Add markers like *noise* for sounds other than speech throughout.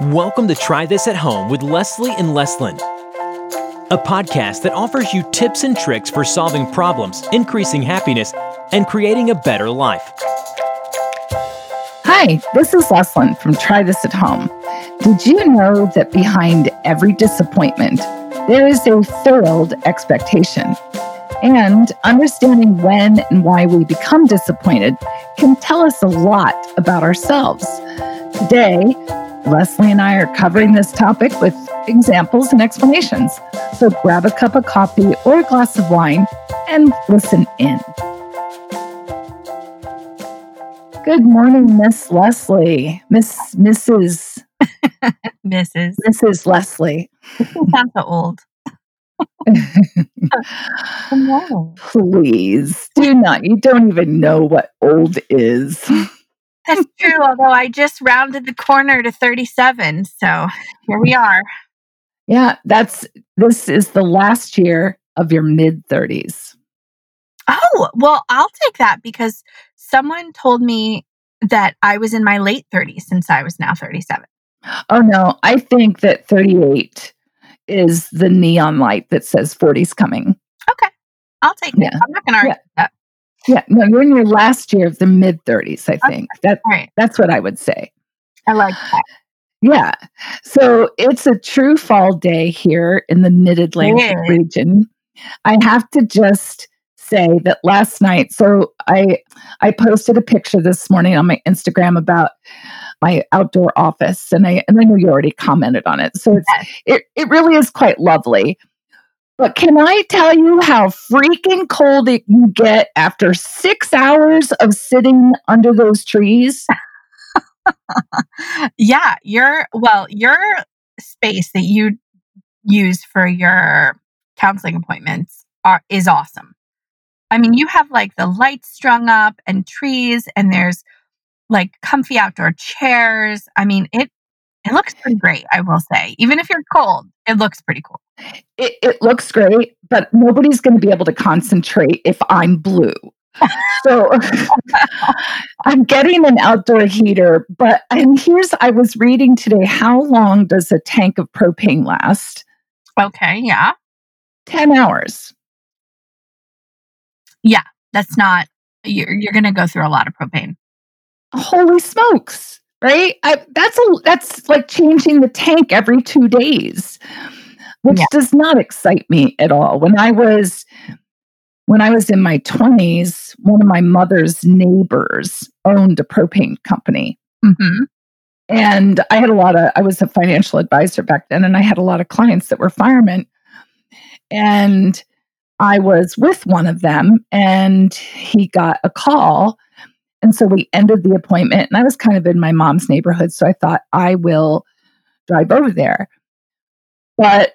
Welcome to Try This at Home with Leslie and Leslin, a podcast that offers you tips and tricks for solving problems, increasing happiness, and creating a better life. Hi, this is Leslin from Try This at Home. Did you know that behind every disappointment, there is a failed expectation? And understanding when and why we become disappointed can tell us a lot about ourselves. Today, Leslie and I are covering this topic with examples and explanations. So grab a cup of coffee or a glass of wine and listen in. Good morning, Miss Leslie. Miss Mrs. Mrs. Mrs. Leslie. So old. *laughs* Please do not. You don't even know what old is. That's true, although I just rounded the corner to 37. So here we are. Yeah, that's this is the last year of your mid 30s. Oh, well, I'll take that because someone told me that I was in my late 30s since I was now 37. Oh no, I think that 38 is the neon light that says 40's coming. Okay. I'll take yeah. it. I'm not going to argue yeah. that. Yeah, no, you're in your last year of the mid 30s, I think. Okay. That, right. That's what I would say. I like that. Yeah. So it's a true fall day here in the mid Atlantic yeah. region. I have to just say that last night, so I I posted a picture this morning on my Instagram about my outdoor office and I and I know you already commented on it. So it's it, it really is quite lovely. But can I tell you how freaking cold it you get after six hours of sitting under those trees? *laughs* *laughs* yeah, your well, your space that you use for your counseling appointments are is awesome. I mean, you have like the lights strung up and trees, and there's like comfy outdoor chairs. I mean, it it looks pretty great, I will say. Even if you're cold, it looks pretty cool. It, it looks great, but nobody's going to be able to concentrate if I'm blue. so *laughs* I'm getting an outdoor heater, but and here's I was reading today how long does a tank of propane last? Okay, yeah. 10 hours. Yeah, that's not you're you're going to go through a lot of propane. Holy smokes right? I, that's a, that's like changing the tank every two days, which yeah. does not excite me at all. When I was when I was in my twenties, one of my mother's neighbors owned a propane company. Mm-hmm. And I had a lot of, I was a financial advisor back then, and I had a lot of clients that were firemen. And I was with one of them, and he got a call and so we ended the appointment, and I was kind of in my mom's neighborhood. So I thought, I will drive over there. But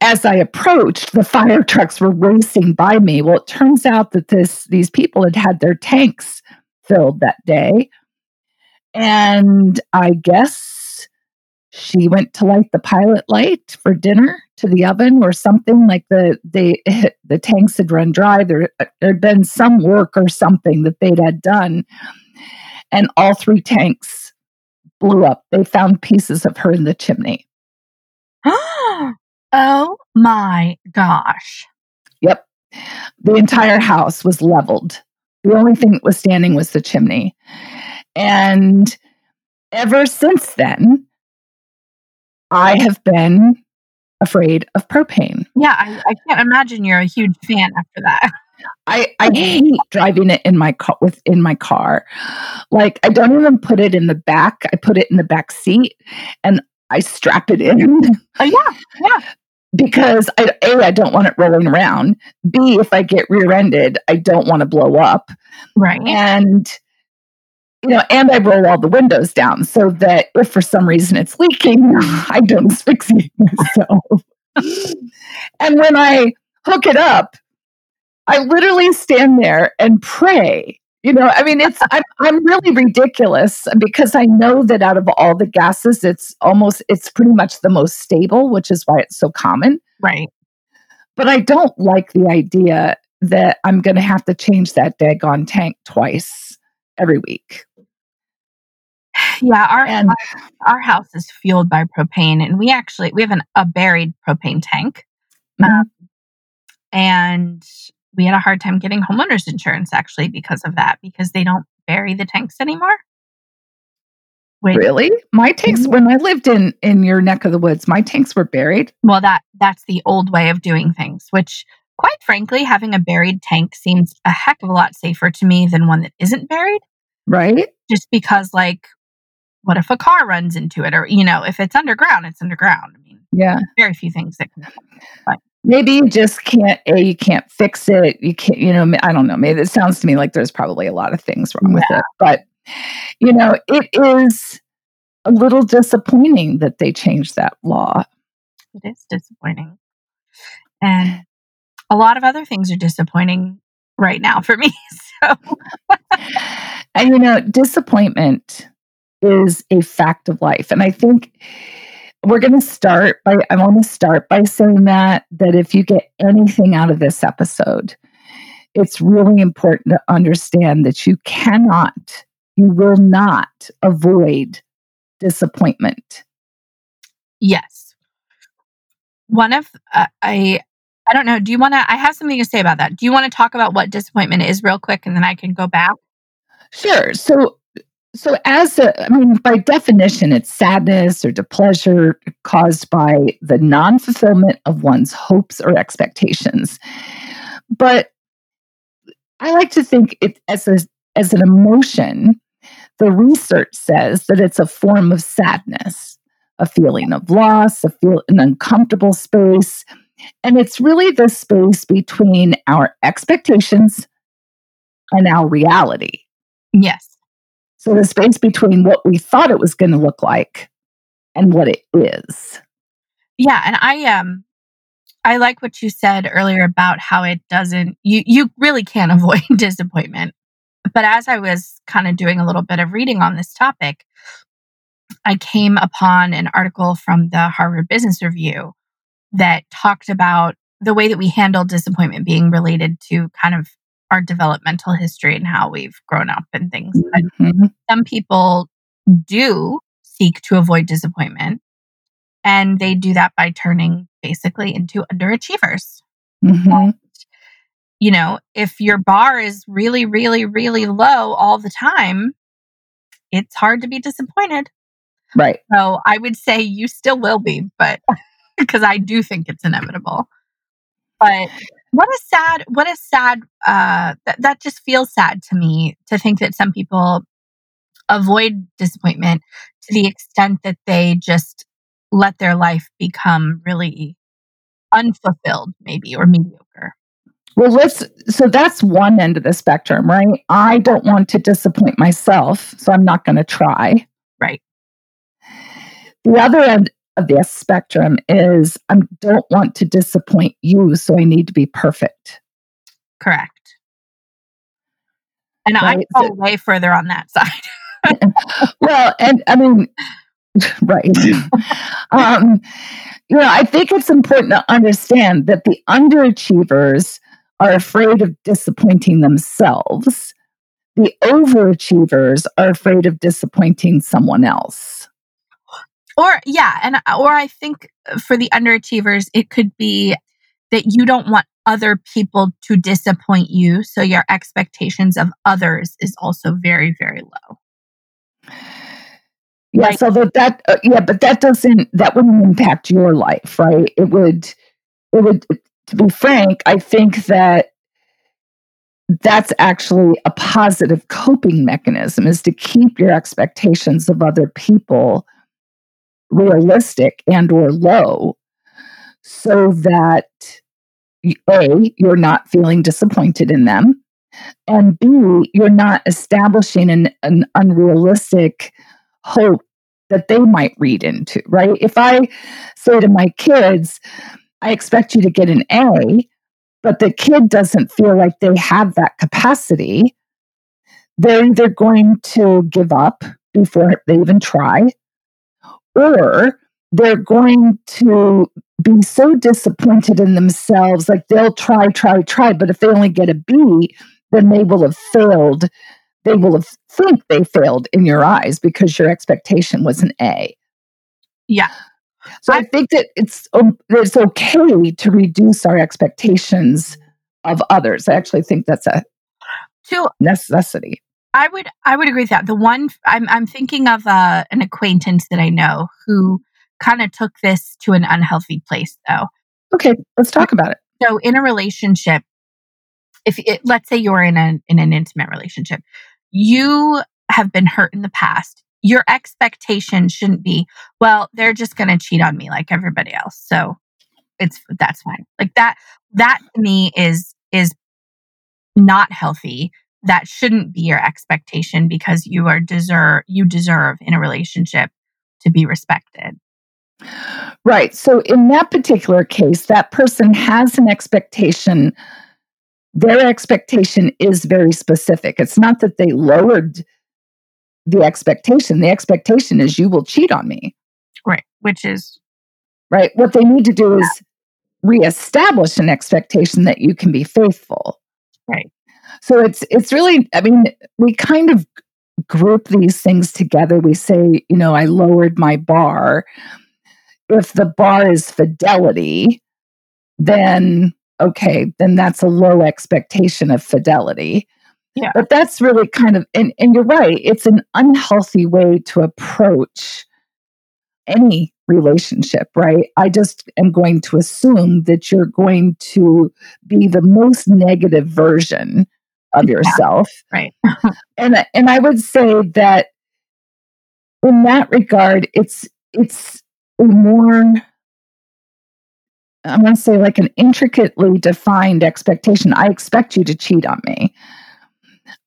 as I approached, the fire trucks were racing by me. Well, it turns out that this these people had had their tanks filled that day. And I guess she went to light the pilot light for dinner to the oven or something like the they *laughs* the tanks had run dry. There uh, had been some work or something that they'd had done. And all three tanks blew up. They found pieces of her in the chimney *gasps* *gasps* oh my gosh yep the entire house was leveled the only thing that was standing was the chimney and ever since then I have been afraid of propane. Yeah, I, I can't imagine you're a huge fan after that. *laughs* I, I hate driving it in my car within my car. Like I don't even put it in the back. I put it in the back seat and I strap it in. Oh yeah, yeah. Because I, A, I don't want it rolling around. B, if I get rear-ended, I don't want to blow up. Right. And you know, and I roll all the windows down so that if for some reason it's leaking, *laughs* I don't asphyxiate *laughs* myself. and when I hook it up, I literally stand there and pray. You know, I mean, it's I'm, I'm really ridiculous because I know that out of all the gases, it's almost it's pretty much the most stable, which is why it's so common. Right. But I don't like the idea that I'm going to have to change that daggone tank twice every week. Yeah, our and, our house is fueled by propane, and we actually we have an, a buried propane tank, mm-hmm. um, and we had a hard time getting homeowners insurance actually because of that because they don't bury the tanks anymore. Wait. Really? My tanks mm-hmm. when I lived in in your neck of the woods, my tanks were buried. Well, that that's the old way of doing things, which quite frankly, having a buried tank seems a heck of a lot safer to me than one that isn't buried. Right? Just because like what if a car runs into it or you know, if it's underground, it's underground. I mean, yeah. Very few things that can happen. But maybe you just can't a you can't fix it. You can't you know i don't know. Maybe it sounds to me like there's probably a lot of things wrong yeah. with it but you know it is a little disappointing that they changed that law. It is disappointing. And a lot of other things are disappointing right now for me *laughs* so. And you know disappointment is a fact of life and i think we're going to start by i want to start by saying that that if you get anything out of this episode it's really important to understand that you cannot you will not avoid disappointment. Yes. One of uh, i i don't know do you want to i have something to say about that. Do you want to talk about what disappointment is real quick and then i can go back? Sure. So so, as a, I mean, by definition, it's sadness or displeasure caused by the non fulfillment of one's hopes or expectations. But I like to think it as a as an emotion. The research says that it's a form of sadness, a feeling of loss, a feel an uncomfortable space, and it's really the space between our expectations and our reality. Yes. So the space between what we thought it was going to look like and what it is. Yeah, and I um I like what you said earlier about how it doesn't you you really can't *laughs* avoid disappointment. But as I was kind of doing a little bit of reading on this topic, I came upon an article from the Harvard Business Review that talked about the way that we handle disappointment being related to kind of our developmental history and how we've grown up and things. Mm-hmm. Some people do seek to avoid disappointment, and they do that by turning basically into underachievers. Mm-hmm. You know, if your bar is really, really, really low all the time, it's hard to be disappointed. Right. So I would say you still will be, but *laughs* because I do think it's inevitable. But what a sad what a sad uh that, that just feels sad to me to think that some people avoid disappointment to the extent that they just let their life become really unfulfilled maybe or mediocre. Well let's so that's one end of the spectrum right? I don't want to disappoint myself so i'm not going to try. Right. The other end of the spectrum is I don't want to disappoint you, so I need to be perfect. Correct. And right? I go so, way further on that *laughs* side. *laughs* well, and I mean, *laughs* right. um, you know, I think it's important to understand that the underachievers are afraid of disappointing themselves. The overachievers are afraid of disappointing someone else or yeah and uh, or i think uh, for the underachievers it could be that you don't want other people to disappoint you so your expectations of others is also very very low. Yeah like, so that that uh, yeah but that doesn't that wouldn't impact your life right? It would it would to be frank i think that that's actually a positive coping mechanism is to keep your expectations of other people realistic and or low so that a you're not feeling disappointed in them and b you're not establishing an, an unrealistic hope that they might read into right? If i say to my kids i expect you to get an a but the kid doesn't feel like they have that capacity they're either going to give up before they even try or they're going to be so disappointed in themselves like they'll try try try but if they only get a b then they will have failed they will have think they failed in your eyes because your expectation was an A. Yeah. So I, think that it's um, it's okay to reduce our expectations of others. I actually think that's a to necessity. I would I would agree with that. The one I'm I'm thinking of uh, an acquaintance that I know who kind of took this to an unhealthy place though. Okay, let's talk about it. So in a relationship, if it, let's say you're in an in an intimate relationship, you have been hurt in the past. Your expectation shouldn't be, well, they're just going to cheat on me like everybody else. So it's that's fine. Like that that to me is is not healthy. That shouldn't be your expectation because you are deserve you deserve in a relationship to be respected. Right. So in that particular case, that person has an expectation. Their expectation is very specific. It's not that they lowered the expectation. The expectation is you will cheat on me. Right. Which is right. What they need to do yeah. is reestablish an expectation that you can be faithful. Right. So it's it's really I mean we kind of group these things together. We say, you know, I lowered my bar. If the bar is fidelity, then okay, then that's a low expectation of fidelity. Yeah. But that's really kind of and, and you're right, it's an unhealthy way to approach any relationship, right? I just am going to assume that you're going to be the most negative version of yourself. Yeah, right. *laughs* and and I would say that in that regard it's it's a more I'm going to say like an intricately defined expectation. I expect you to cheat on me.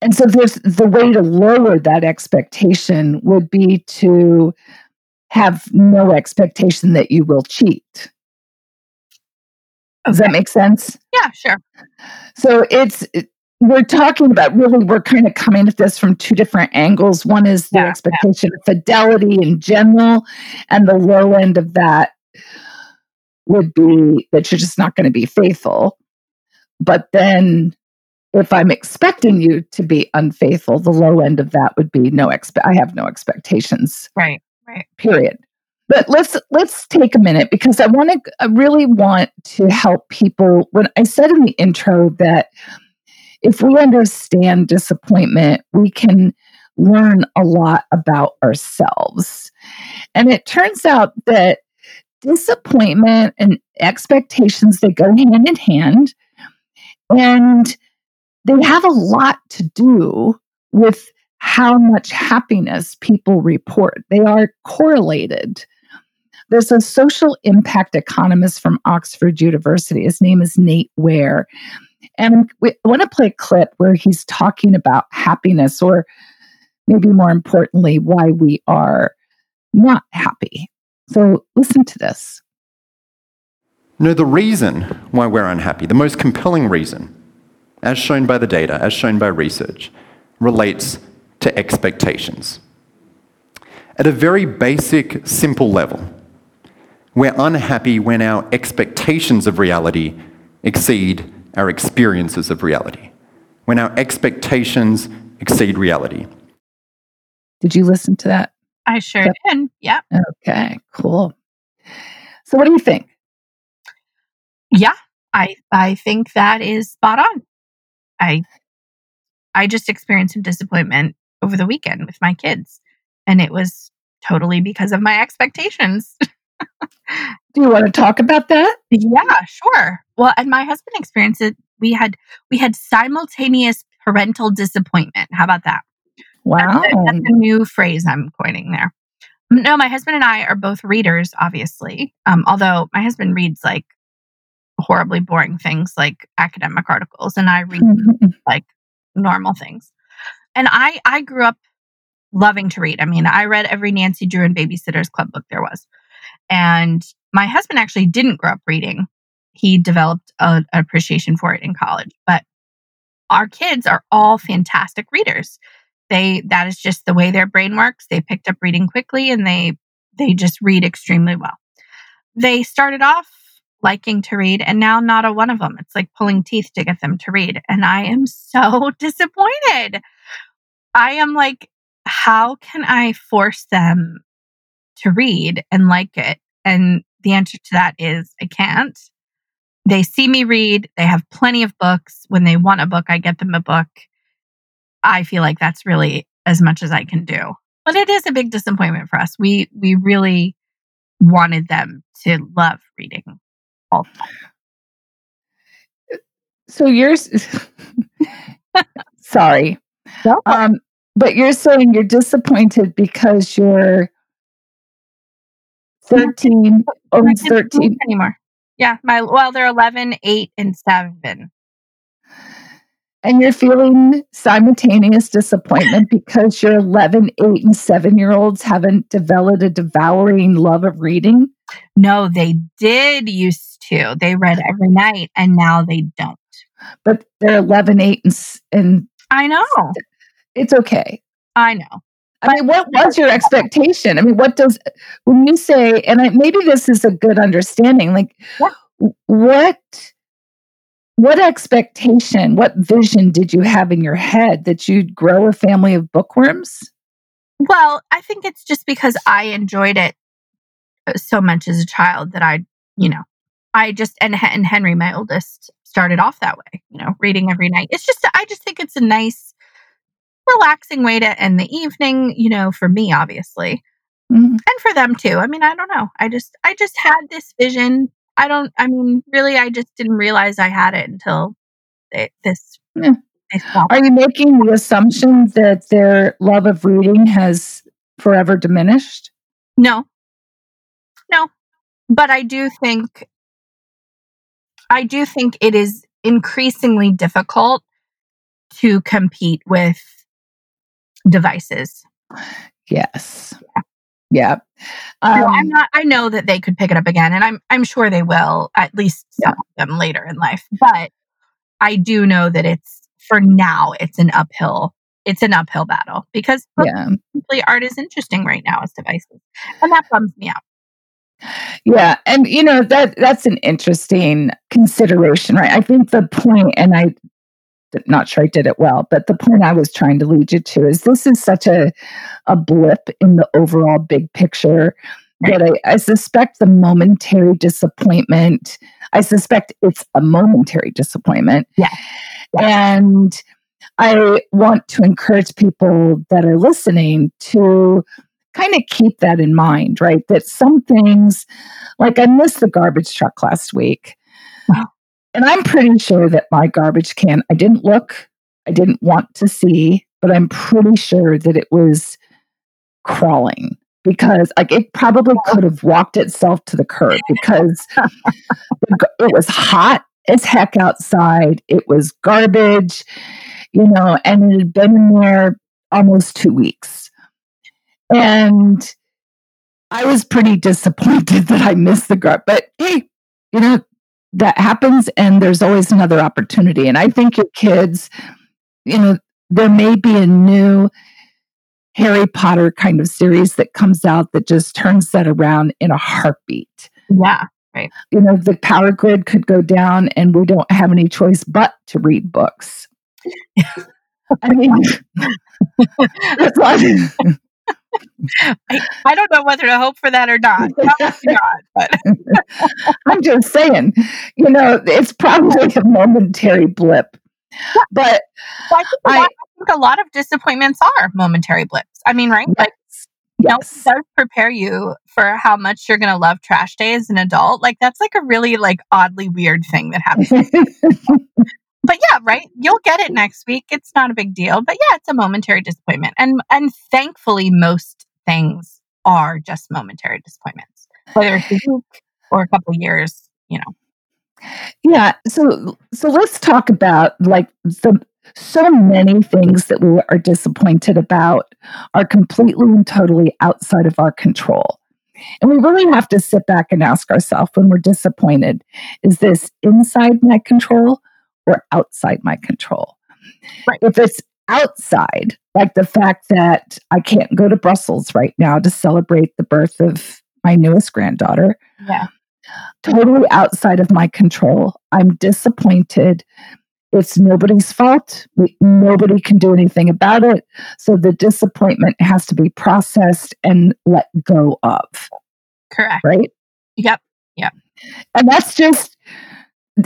And so there's the way to lower that expectation would be to have no expectation that you will cheat. Okay. Does that make sense? Yeah, sure. So it's we're talking about really we're kind of coming at this from two different angles. One is the yeah, expectation yeah. of fidelity in general, and the low end of that would be that you're just not going to be faithful. But then if I'm expecting you to be unfaithful, the low end of that would be no expe- I have no expectations. Right. Right. Period. But let's let's take a minute because I want to I really want to help people when I said in the intro that if we understand disappointment, we can learn a lot about ourselves. And it turns out that disappointment and expectations they go hand in hand and they have a lot to do with how much happiness people report. They are correlated. There's a social impact economist from Oxford University. His name is Nate Ware. And we, I want to play a clip where he's talking about happiness, or maybe more importantly, why we are not happy. So listen to this. No, the reason why we're unhappy, the most compelling reason, as shown by the data, as shown by research, relates to expectations. At a very basic, simple level, we're unhappy when our expectations of reality exceed our experiences of reality, when our expectations exceed reality. Did you listen to that? I sure did. Yeah. Okay, cool. So, what do you think? Yeah, I I think that is spot on. I I just experienced some disappointment over the weekend with my kids. And it was totally because of my expectations. *laughs* Do you want to talk about that? Yeah, sure. Well, and my husband experienced it. We had we had simultaneous parental disappointment. How about that? Wow. That's a, that's a new phrase I'm coining there. No, my husband and I are both readers, obviously. Um, although my husband reads like horribly boring things like academic articles, and I read *laughs* like normal things and I I grew up loving to read. I mean, I read every Nancy Drew and Babysitters Club book there was. And my husband actually didn't grow up reading. He developed a, an appreciation for it in college. But our kids are all fantastic readers. They that is just the way their brain works. They picked up reading quickly and they they just read extremely well. They started off liking to read and now not a one of them. It's like pulling teeth to get them to read and I am so *laughs* disappointed I am like, how can I force them to read and like it? And the answer to that is I can't. They see me read, they have plenty of books. When they want a book, I get them a book. I feel like that's really as much as I can do. But it is a big disappointment for us. We we really wanted them to love reading all the time. So you're *laughs* sorry. *laughs* No. Um, but you're saying you're disappointed because you're 13, only My kids don't 13. anymore. Yeah, my well, they're 11, 8, and 7. And you're feeling simultaneous disappointment because your 11, 8, and 7 year olds haven't developed a devouring love of reading. No, they did used to. They read every night and now they don't. But they're 11, 8, and, s- and I know. it's okay. I know. I mean, what was your expectation? I mean, what does when you say, and I, maybe this is a good understanding, like Yeah. what what expectation, what vision did you have in your head that you'd grow a family of bookworms? Well, I think it's just because I enjoyed it uh, so much as a child that I, you know, I just and and Henry, my oldest, started off that way. You know, reading every night. It's just I just think it's a nice, relaxing way to end the evening. You know, for me, obviously, Mhm. and for them too. I mean, I don't know. I just I just had this vision. I don't. I mean, really, I just didn't realize I had it until they, this. Yeah. Are you making the assumption that their love of reading has forever diminished? No. No. But I do think I do think it is increasingly difficult to compete with devices. Yes. Yeah. No, I'm Um, not I know that they could pick it up again and I'm I'm sure they will at least some of them later in life. But I do know that it's for now it's an uphill it's an uphill battle because yeah. simply art is interesting right now as devices. And that bums me out. Yeah, and you know that that's an interesting consideration, right? I think the point, and I not sure I did it well, but the point I was trying to lead you to is this is such a a blip in the overall big picture that I, I suspect the momentary disappointment. I suspect it's a momentary disappointment. Yeah. And I want to encourage people that are listening to kind of keep that in mind, right? That some things, like I missed the garbage truck last week. And I'm pretty sure that my garbage can, I didn't look, I didn't want to see, but I'm pretty sure that it was crawling because like it probably could have walked itself to the curb because *laughs* it was hot as heck outside. It was garbage, you know, and it had been in there almost two weeks. And I was pretty disappointed *laughs* that I missed the garbage. But hey, you know, that happens and there's always another opportunity. And I think your kids, you know, there may be a new Harry Potter kind of series that comes out that just turns that around in a heartbeat. Yeah. Right. You know, the power grid could go down and we don't have any choice but to read books. *laughs* I mean, *laughs* that's what- *laughs* I, I don't know whether to hope for that or not. *laughs* Probably not, but *laughs* I'm just saying, you know, it's probably a momentary blip. But I think, a I- lot, I think a lot of disappointments are momentary blips. I mean, right? Like, you know, yes. does prepare you for how much you're going to love trash day as an adult. Like, that's like a really like oddly weird thing that happens. *laughs* but yeah, right. You'll get it next week. It's not a big deal. But yeah, it's a momentary disappointment, and and thankfully, most things are just momentary disappointments, whether it's a *sighs* week or a couple years. You know, yeah. So so let's talk about like the so many things that we are disappointed about are completely and totally outside of our control. And we really have to sit back and ask ourselves when we're disappointed, is this inside my control or outside my control? Right. If it's outside, like the fact that I can't go to Brussels right now to celebrate the birth of my newest granddaughter, yeah, totally outside of my control. I'm disappointed. It's nobody's fault. We, nobody can do anything about it. So the disappointment has to be processed and let go of. Correct. Right. Yep. Yep. And that's just,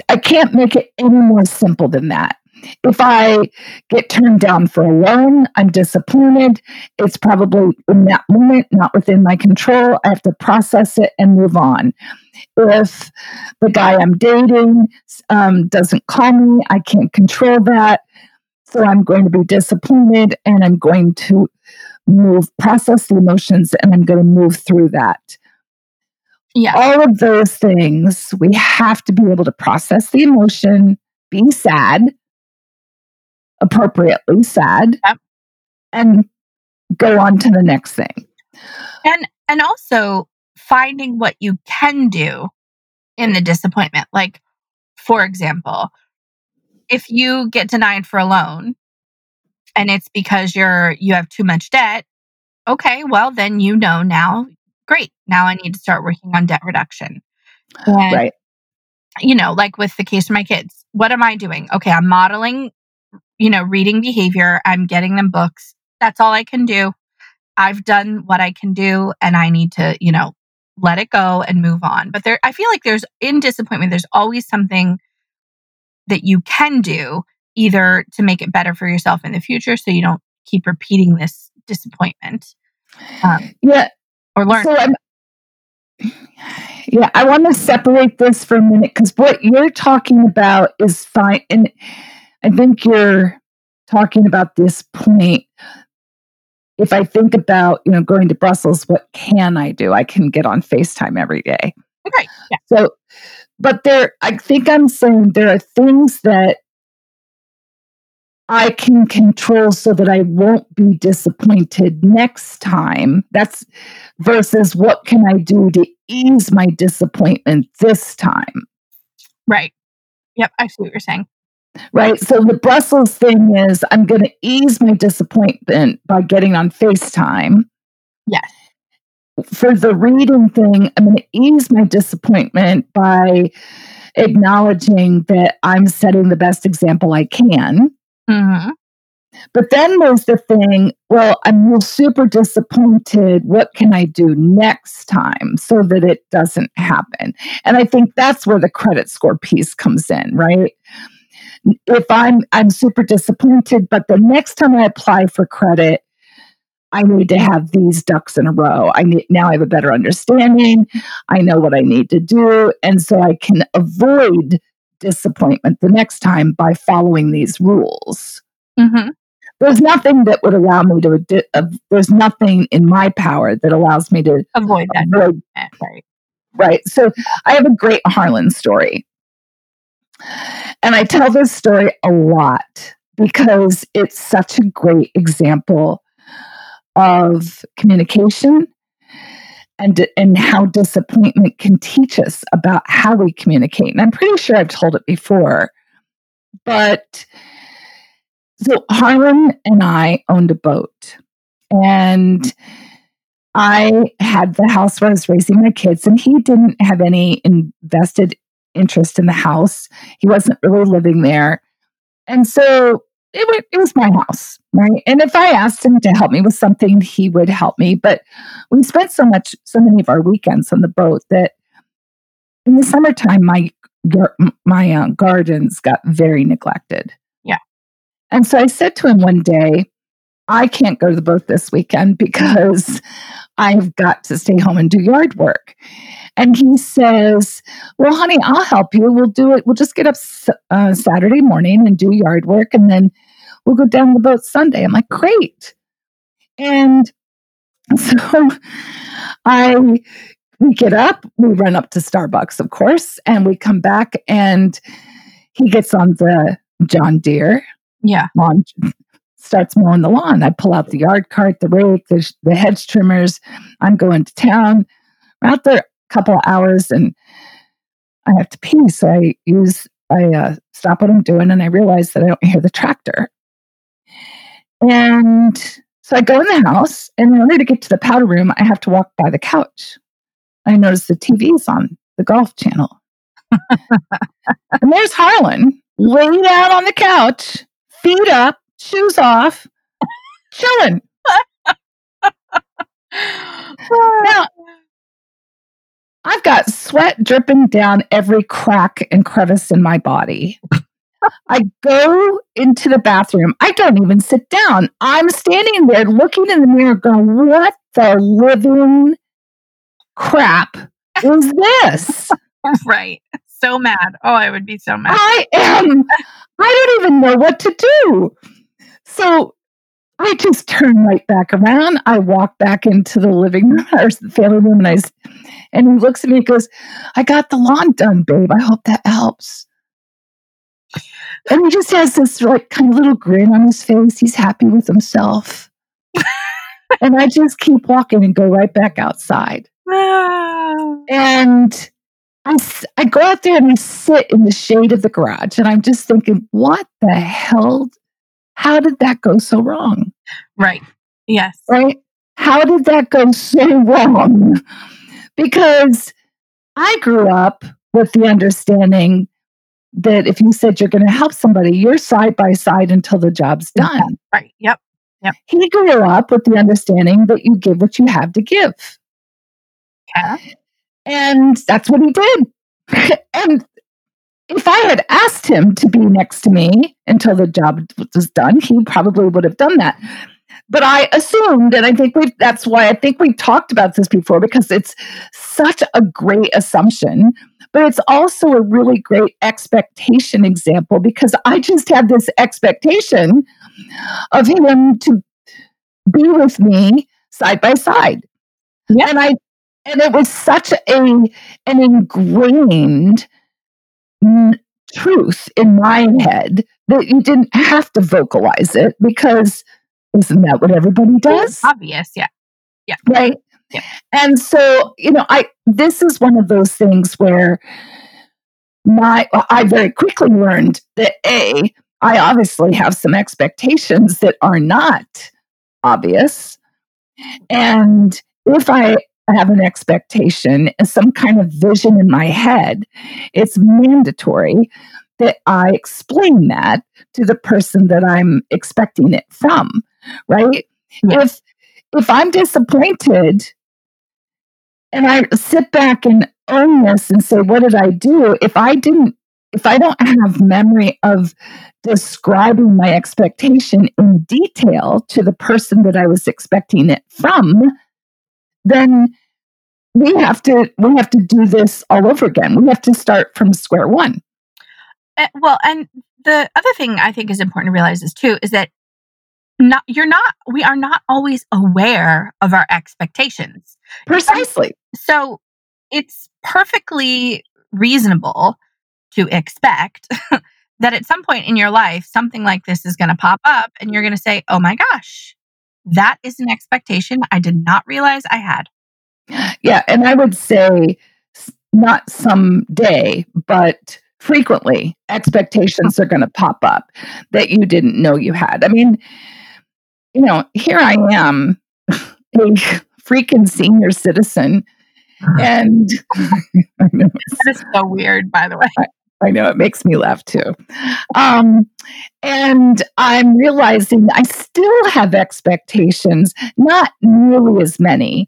I can't make it any more simple than that. If I get turned down for a loan, I'm disappointed. It's probably in that moment not within my control. I have to process it and move on. If the guy I'm dating um, doesn't call me, I can't control that. So I'm going to be disappointed and I'm going to move, process the emotions, and I'm going to move through that. Yeah. All of those things, we have to be able to process the emotion, be sad, appropriately sad, Yep. and go on to the next thing. And and also finding what you can do in the disappointment. Like, for example, if you get denied for a loan and it's because you're you have too much debt, okay, well then you know now, great. Now I need to start working on debt reduction. And Right. you know, like with the case of my kids, what am I doing? Okay, I'm modeling, you know, reading behavior. I'm getting them books. That's all I can do. I've done what I can do and I need to, you know, let it go and move on. But there, I feel like there's in disappointment, there's always something that you can do either to make it better for yourself in the future so you don't keep repeating this disappointment um, Yeah. or learn. So I'm, yeah, I want to separate this for a minute because what you're talking about is fine. And I think you're talking about this point. If I think about, you know, going to Brussels, what can I do? I can get on FaceTime every day. okay. Yeah. So, but there, I think I'm saying there are things that I can control so that I won't be disappointed next time. That's versus what can I do to ease my disappointment this time, Right. Yep. I see what you're saying. right? So the Brussels thing is I'm going to ease my disappointment by getting on FaceTime. Yes. For the reading thing, I'm going to ease my disappointment by acknowledging that I'm setting the best example I can. Hmm But then there's the thing, well, I'm super disappointed. What can I do next time so that it doesn't happen? And I think that's where the credit score piece comes in, right? If I'm I'm super disappointed, but the next time I apply for credit, I need to have these ducks in a row. I need now I have a better understanding. I know what I need to do. And so I can avoid disappointment the next time by following these rules hmm there's nothing that would allow me to uh, there's nothing in my power that allows me to Avoid that. avoid Right. right so i have a great harlan story and i tell this story a lot because it's such a great example of communication and and how disappointment can teach us about how we communicate. And i'm pretty sure i've told it before but so Harlan and I owned a boat, and I had the house where I was raising my kids, and he didn't have any invested interest in the house. He wasn't really living there, and so it, it was my house, right? And if I asked him to help me with something, he would help me. But we spent so much, so many of our weekends on the boat that in the summertime, my my uh, gardens got very neglected. Yeah. And so I said to him one day, I can't go to the boat this weekend because I've got to stay home and do yard work. And he says, Well, honey, I'll help you. We'll do it. We'll just get up uh, Saturday morning and do yard work, and then we'll go down the boat Sunday. I'm like, Great. And *laughs* so I we get up, we run up to Starbucks, of course, and we come back and he gets on the John Deere Yeah. lawn starts mowing the lawn. I pull out the yard cart, the rake, the, the hedge trimmers. I'm going to town. We're out there a couple of hours and I have to pee. So I use, I uh, stop what I'm doing and I realize that I don't hear the tractor. And so I go in the house and in order to get to the powder room, I have to walk by the couch. I notice the TV's on the golf channel. *laughs* and there's Harlan laid out on the couch, feet up, shoes off, chilling. *laughs* now, I've got sweat dripping down every crack and crevice in my body. I go into the bathroom. I don't even sit down. I'm standing there looking in the mirror, going, What the living crap is this? *laughs* right. So mad. Oh, I would be so mad. I am. I don't even know what to do. So I just turn right back around. I walk back into the living room *laughs* or the family room, and I and he looks at me and goes, "I got the lawn done, babe. I hope that helps." And he just has this like kind of little grin on his face. He's happy with himself. *laughs* and I just keep walking and go right back outside. Ah. and I, I go out there and I sit in the shade of the garage and I'm just thinking, what the hell? How did that go so wrong? Right. Yes. Right. How did that go so wrong? Because I grew up with the understanding that if you said you're going to help somebody, you're side by side until the job's done. Right. Yep. Yep. He grew up with the understanding that you give what you have to give. Okay. And that's what he did. *laughs* and if I had asked him to be next to me until the job was done, he probably would have done that. But I assumed, and I think we that's why I think we talked about this before because it's such a great assumption, but it's also a really great expectation example because I just had this expectation of him to be with me side by side. Yeah. And I and it was such a an ingrained n- truth in my head that you didn't have to vocalize it because isn't that what everybody does? It's obvious, yeah. Yeah. Right. Yeah. And so, you know, I this is one of those things where my I very quickly learned that A, I obviously have some expectations that are not obvious. And if I have an expectation, some kind of vision in my head, it's mandatory that I explain that to the person that I'm expecting it from, right? If if I'm disappointed and I sit back and own this and say, what did I do? If I didn't, if I don't have memory of describing my expectation in detail to the person that I was expecting it from, then we have to we have to do this all over again. We have to start from square one. Uh, well, and the other thing I think is important to realize is too is that not you're not we are not always aware of our expectations. Precisely. So it's perfectly reasonable to expect *laughs* that at some point in your life something like this is going to pop up and you're going to say, "Oh my gosh, that is an expectation I did not realize I had." Yeah, and I would say not some day, but frequently expectations are going to pop up that you didn't know you had. I mean, you know, here I am, a freaking senior citizen. And *laughs* *laughs* that is so weird, by the way. I, I know it makes me laugh too. Um, and I'm realizing I still have expectations, not nearly as many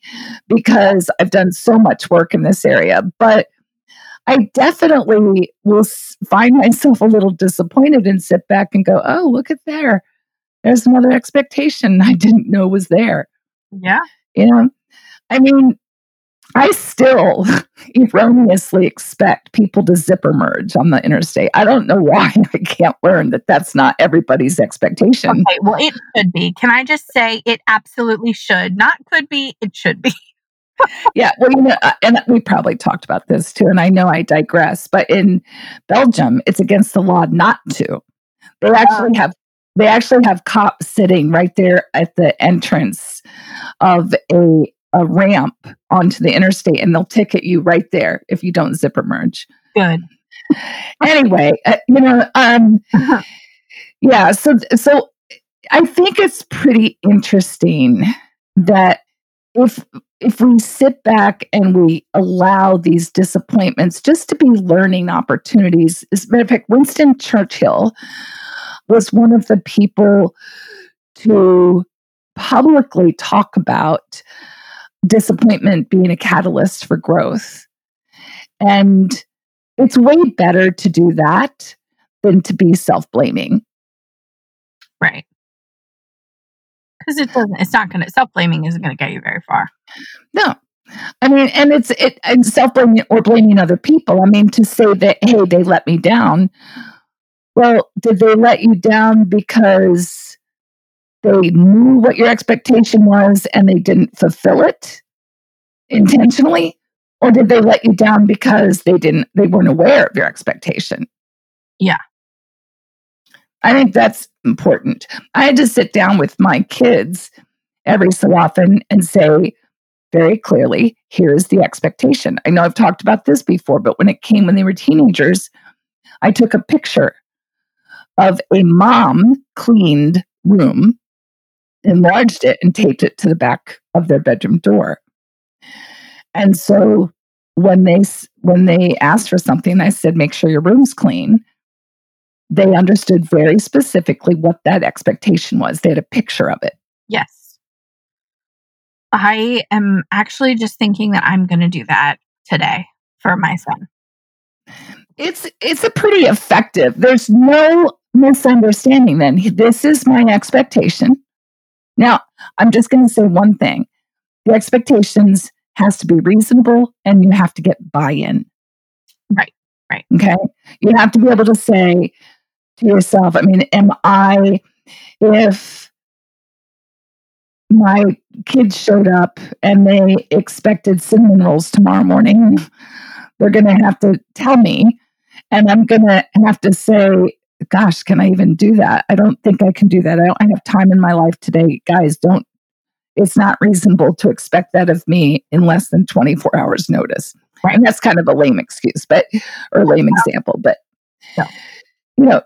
because I've done so much work in this area, but I definitely will find myself a little disappointed and sit back and go, oh, look at there. There's another expectation I didn't know was there. Yeah. You know, I mean, I still *laughs* erroneously expect people to zipper merge on the interstate. I don't know why *laughs* I can't learn that that's not everybody's expectation. Okay, well, it should be. Can I just say it absolutely should? Not could be, it should be. Yeah, well, you know, uh, and we probably talked about this too, and I know I digress, but in Belgium, it's against the law not to. They actually have they actually have cops sitting right there at the entrance of a a ramp onto the interstate and they'll ticket you right there if you don't zipper merge. Good. anyway, uh, you know, um, *laughs* yeah. So, so I think it's pretty interesting that if if we sit back and we allow these disappointments just to be learning opportunities, as a matter of fact, Winston Churchill was one of the people to publicly talk about disappointment being a catalyst for growth. And it's way better to do that than to be self blaming. Right. Because it doesn't, it's not going to, self blaming isn't going to get you very far. No. I mean, and it's it and self blaming or blaming other people. I mean, to say that, hey, they let me down. Well, did they let you down because they knew what your expectation was and they didn't fulfill it intentionally? Or did they let you down because they didn't they weren't aware of your expectation? Yeah. I think that's important. I had to sit down with my kids every so often and say very clearly, here's the expectation. I know I've talked about this before, but when it came when they were teenagers, I took a picture of a mom cleaned room, enlarged it, and taped it to the back of their bedroom door. And so when they when they asked for something, I said, "Make sure your room's clean." They understood very specifically what that expectation was. They had a picture of it. Yes. I am actually just thinking that I'm going to do that today for my son. It's it's a pretty effective. There's no misunderstanding then. This is my expectation. Now, I'm just going to say one thing. The expectations has to be reasonable and you have to get buy-in. Right. Right. Okay. You have to be able to say to yourself, I mean, am I if my kids showed up and they expected cinnamon rolls tomorrow morning, they're going to have to tell me and I'm going to have to say, gosh, can I even do that? I don't think I can do that. I don't have time in my life today. Guys, don't, it's not reasonable to expect that of me in less than 24 hours notice. Right. And that's kind of a lame excuse, but, or lame example, but, you know,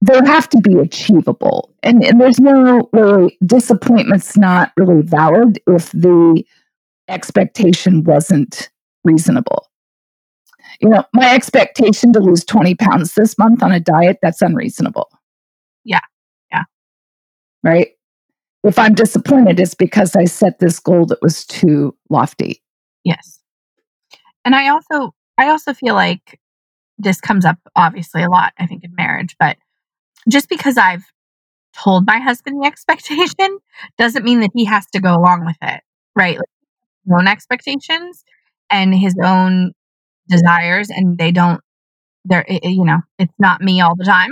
they have to be achievable. And, and there's no really, disappointment's not really valid if the expectation wasn't reasonable you know, my expectation to lose 20 pounds this month on a diet, that's unreasonable. Yeah. Yeah. Right. If I'm disappointed, it's because I set this goal that was too lofty. Yes. And I also, I also feel like this comes up obviously a lot, I think, in marriage, but just because I've told my husband the *laughs* expectation doesn't mean that he has to go along with it. Right. Like, his own expectations and his own desires and they don't they're you know it's not me all the time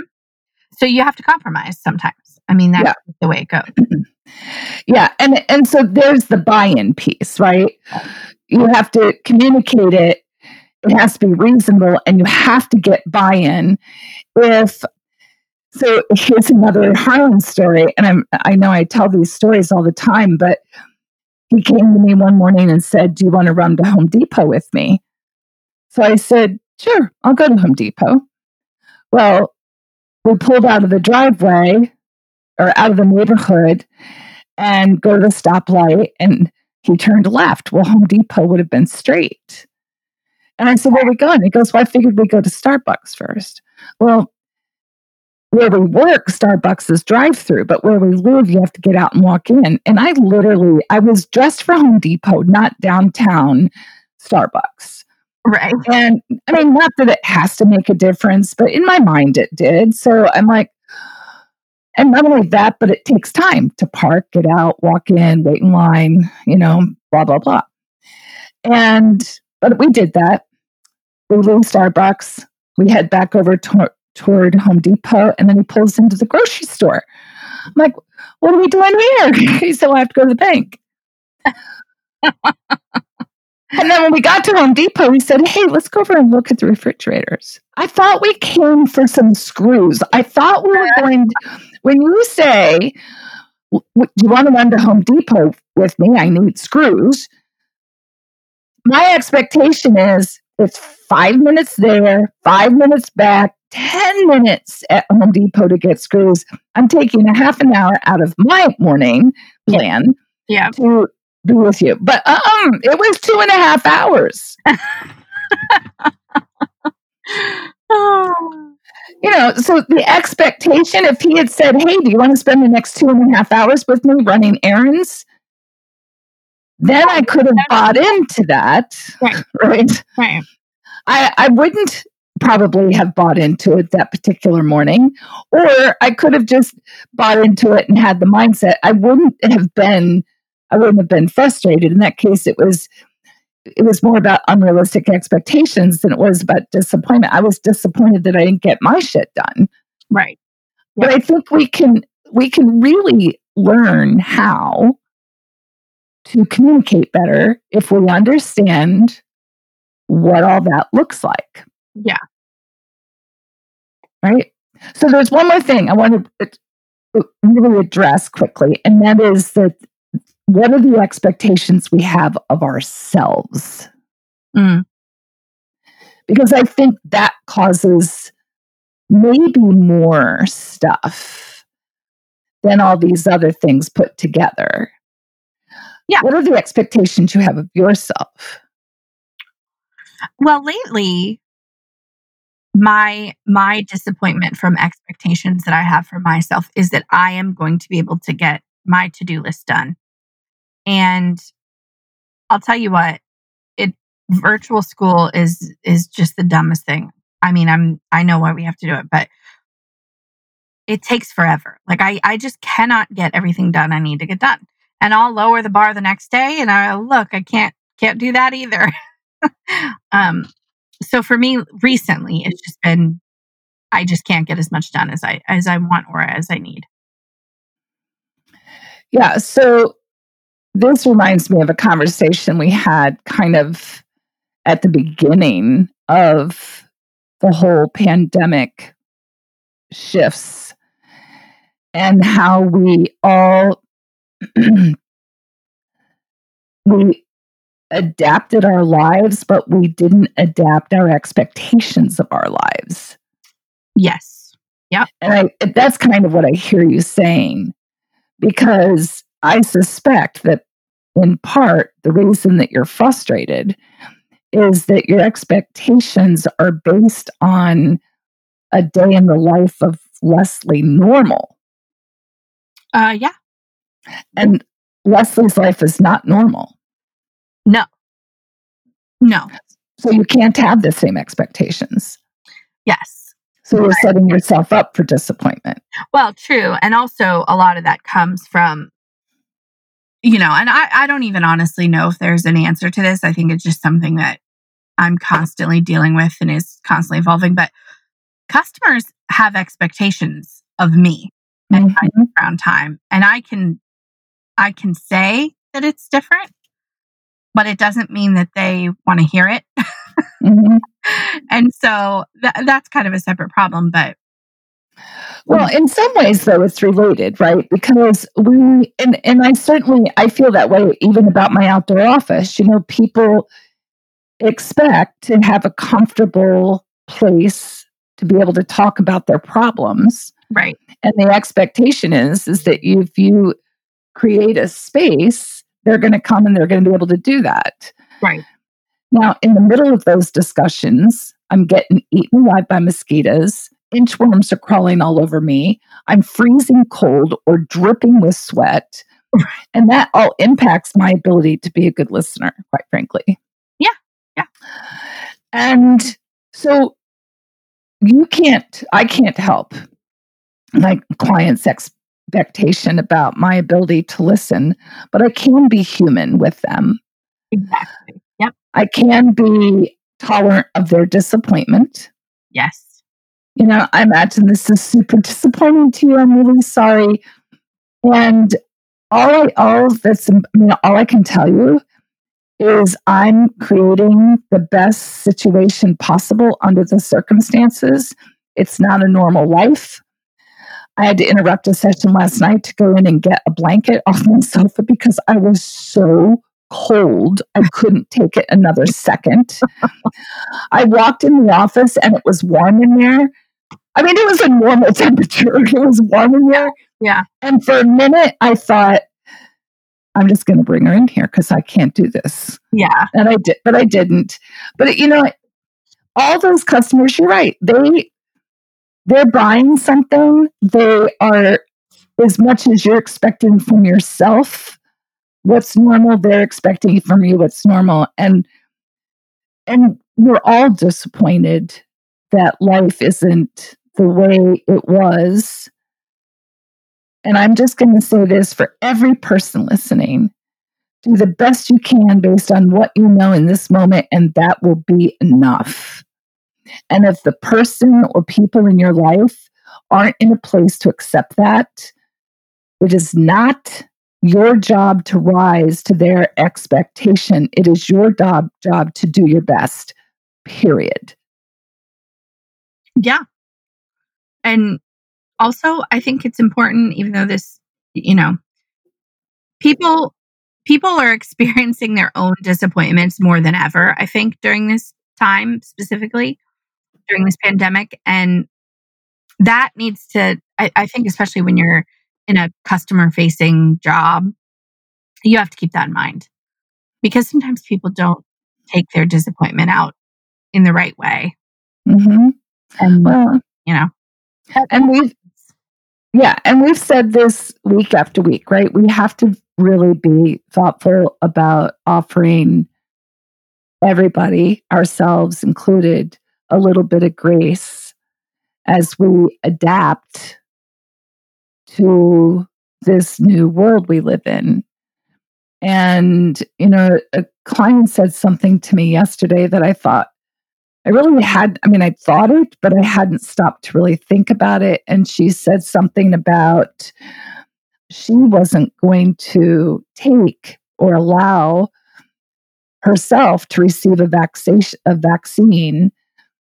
so you have to compromise sometimes i mean that's yeah. the way it goes *clears throat* yeah and and so there's the buy-in piece right you have to communicate it it has to be reasonable and you have to get buy-in if so here's another Harlan story and I'm I know I tell these stories all the time but he came to me one morning and said do you want to run to Home Depot with me so I said, sure, I'll go to Home Depot. Well, we pulled out of the driveway or out of the neighborhood and go to the stoplight and he turned left. Well, Home Depot would have been straight. And I said, Where are we going? He goes, Well, I figured we'd go to Starbucks first. Well, where we work, Starbucks is drive through, but where we live, you have to get out and walk in. And I literally, I was dressed for Home Depot, not downtown Starbucks. Right. And I mean, not that it has to make a difference, but in my mind it did. So I'm like, and not only that, but it takes time to park, get out, walk in, wait in line, you know, blah, blah, blah. And, but we did that. We leave Starbucks. We head back over to- toward Home Depot, and then he pulls into the grocery store. I'm like, what are we doing here? *laughs* he said, well, I have to go to the bank. *laughs* And then when we got to Home Depot, we said, Hey, let's go over and look at the refrigerators. I thought we came for some screws. I thought we were going, to, when you say, you want to run to Home Depot with me? I need screws. My expectation is it's five minutes there, five minutes back, 10 minutes at Home Depot to get screws. I'm taking a half an hour out of my morning plan yeah. to be with you. But um, it was two and a half hours. Oh. *laughs* You know, so the expectation, if he had said, Hey, do you want to spend the next two and a half hours with me running errands? Then I could have bought into that. Right. *laughs* Right. Right. I, I wouldn't probably have bought into it that particular morning, or I could have just bought into it and had the mindset. I wouldn't have been, I wouldn't have been frustrated. In that case, it was, it was more about unrealistic expectations than it was about disappointment. I was disappointed that I didn't get my shit done. Right. But I think we can, we can really learn how to communicate better if we understand what all that looks like. Yeah. Right. So there's one more thing I want to really address quickly, and that is that what are the expectations we have of ourselves? Mm. Because I think that causes maybe more stuff than all these other things put together. Yeah. What are the expectations you have of yourself? Well, lately, my my disappointment from expectations that I have for myself is that I am going to be able to get my to-do list done. And I'll tell you what, it virtual school is is just the dumbest thing. I mean, I'm I know why we have to do it, but it takes forever. Like I I just cannot get everything done I need to get done. And I'll lower the bar the next day and I look, I can't can't do that either. *laughs* um so for me recently it's just been I just can't get as much done as I as I want or as I need. Yeah. So this reminds me of a conversation we had kind of at the beginning of the whole pandemic shifts and how we all *clears throat* we adapted our lives but we didn't adapt our expectations of our lives Yes. Yeah. And I that's kind of what I hear you saying because I suspect that in part the reason that you're frustrated is that your expectations are based on a day in the life of Leslie normal Uh yeah. and Leslie's life is not normal No. No. so you can't have the same expectations Yes. so you're setting yourself up for disappointment Well, true. And also a lot of that comes from you know, and I, I don't even honestly know if there's an answer to this. I think it's just something that I'm constantly dealing with and is constantly evolving. But customers have expectations of me and my Mhm. around time. And I can I can say that it's different, but it doesn't mean that they want to hear it. Mhm. *laughs* and so tha- that's kind of a separate problem. But Well, in some ways, though, it's related, right? Because we, and, and I certainly, I feel that way even about my outdoor office. You know, people expect to have a comfortable place to be able to talk about their problems. right. And the expectation is, is that if you create a space, they're going to come and they're going to be able to do that. Right. Now, in the middle of those discussions, I'm getting eaten alive by mosquitoes. Inchworms are crawling all over me. I'm freezing cold or dripping with sweat. And that all impacts my ability to be a good listener, quite frankly. Yeah, yeah. And so you can't, I can't help my client's expectation about my ability to listen, but I can be human with them. Exactly. Yep. I can be tolerant of their disappointment. Yes. You know, I imagine this is super disappointing to you. I'm really sorry. And all I, all that's, I mean, all I can tell you is I'm creating the best situation possible under the circumstances. It's not a normal life. I had to interrupt a session last night to go in and get a blanket off my sofa because I was so cold. I couldn't take it another second. I walked in the office and it was warm in there. I mean, it was a normal *laughs* temperature. It was warm in there. Yeah. And for a minute, I thought, I'm just going to bring her in here because I can't do this. Yeah. And I did, but I didn't. But you know, all those customers, you're right. They they're buying something. They are as much as you're expecting from yourself. What's normal, they're expecting from you what's normal. And and we're all disappointed that life isn't the way it was. And I'm just going to say this for every person listening do the best you can based on what you know in this moment, and that will be enough. And if the person or people in your life aren't in a place to accept that, it is not your job to rise to their expectation. It is your job, job to do your best, period. Yeah. And also, I think it's important, even though this, you know, people people are *laughs* experiencing their own disappointments more than ever i think during this time specifically during this pandemic and that needs to I, I, think especially when you're in a customer facing job you have to keep that in mind. Because sometimes people don't take their disappointment out in the right way. Mm-hmm. and well you know and we've yeah and we've said this week after week right? We have to really be thoughtful about offering everybody, ourselves included, a little bit of grace as we adapt to this new world we live in. And, you know, a client said something to me yesterday that I thought I really had, I mean, I thought it, but I hadn't stopped to really think about it. And she said something about, she wasn't going to take or allow herself to receive a vaccine a vaccine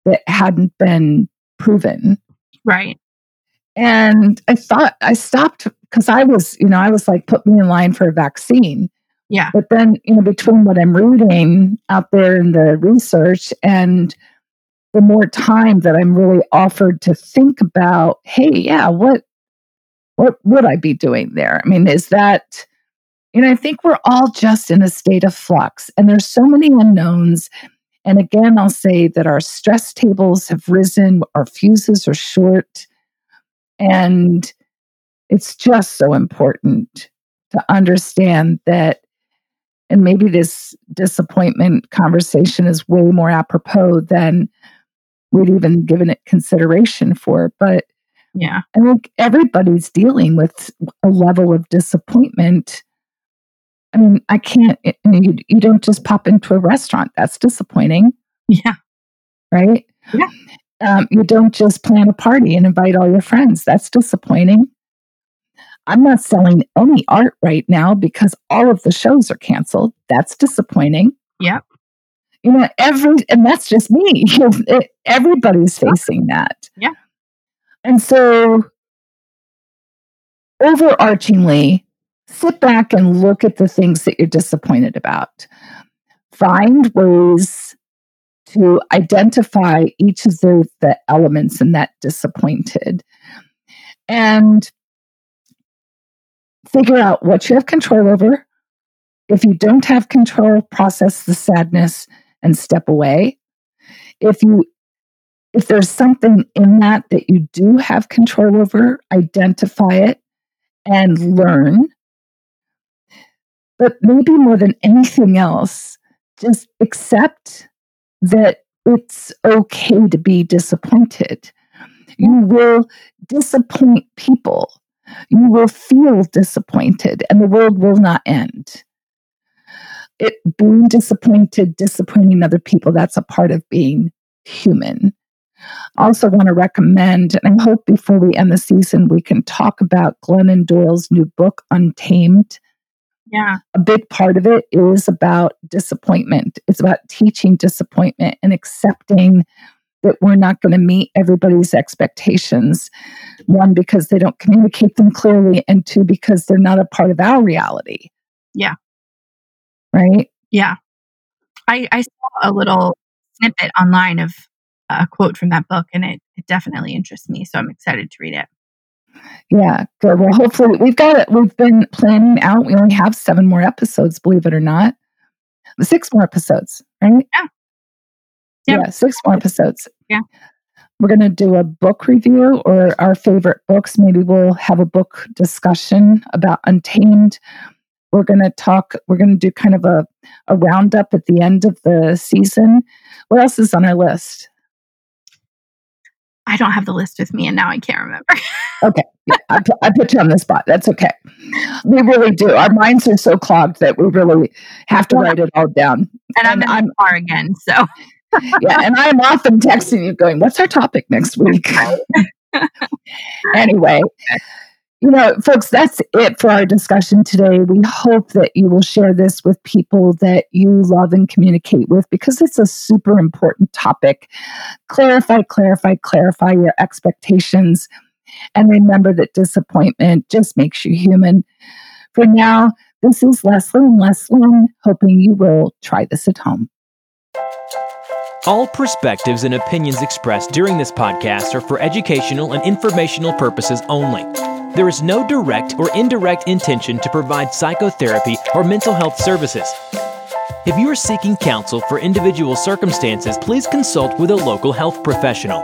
that hadn't been proven right and i thought i stopped because i was you know i was like put me in line for a vaccine yeah but then you know between what i'm reading out there in the research and the more time that i'm really offered to think about hey yeah what what would I be doing there? I mean, is that, you know, I think we're all just in a state of flux and there's so many unknowns. And again, I'll say that our stress tables have risen, our fuses are short. And it's just so important to understand that, and maybe this disappointment conversation is way more apropos than we'd even given it consideration for. But yeah. I think everybody's dealing with a level of disappointment. I mean, I can't, you, you don't just pop into a restaurant. That's disappointing. Yeah. Right? Yeah. Um, you don't just plan a party and invite all your friends. That's disappointing. I'm not selling any art right now because all of the shows are canceled. That's disappointing. Yeah. You know, every, and that's just me. *laughs* Everybody's facing that. Yeah. And so, overarchingly, sit back and look at the things that you're disappointed about. Find ways to identify each of the, the elements in that disappointed and figure out what you have control over. If you don't have control, process the sadness and step away. If you if there's something in that that you do have control over, identify it and learn. But maybe more than anything else, just accept that it's okay to be disappointed. You will disappoint people. You will feel disappointed, and the world will not end. It being disappointed, disappointing other people, that's a part of being human I also want to recommend, and I hope before we end the season, we can talk about Glennon Doyle's new book, Untamed. Yeah. A big part of it is about disappointment. It's about teaching disappointment and accepting that we're not going to meet everybody's expectations. One, because they don't communicate them clearly, and two, because they're not a part of our reality. Yeah. Right? Yeah. I, I saw a little snippet online of a quote from that book, and it, it definitely interests me. So I'm excited to read it. Yeah, good. Well, hopefully we've got it. We've been planning out. We only have seven more episodes, believe it or not. Six more episodes, right? Yeah. Yeah, six more episodes. Yeah. We're going to do a book review or our favorite books. Maybe we'll have a book discussion about Untamed. We're going to talk, we're going to do kind of a, a roundup at the end of the season. What else is on our list? I don't have the list with me, and now I can't remember. *laughs* okay, yeah, I, put, I put you on the spot. That's okay. We really do. Our minds are so clogged that we really have to write it all down. And, and I'm in I'm, the car again, so *laughs* yeah, and I'm often texting you, going, "What's our topic next week?" *laughs* anyway, you know, folks, that's it for our discussion today. We hope that you will share this with people that you love and communicate with because it's a super important topic. Clarify, clarify, clarify your expectations. And remember that disappointment just makes you human. For now, this is Leslie and Leslyn, hoping you will try this at home. All perspectives and opinions expressed during this podcast are for educational and informational purposes only. There is no direct or indirect intention to provide psychotherapy or mental health services. If you are seeking counsel for individual circumstances, please consult with a local health professional.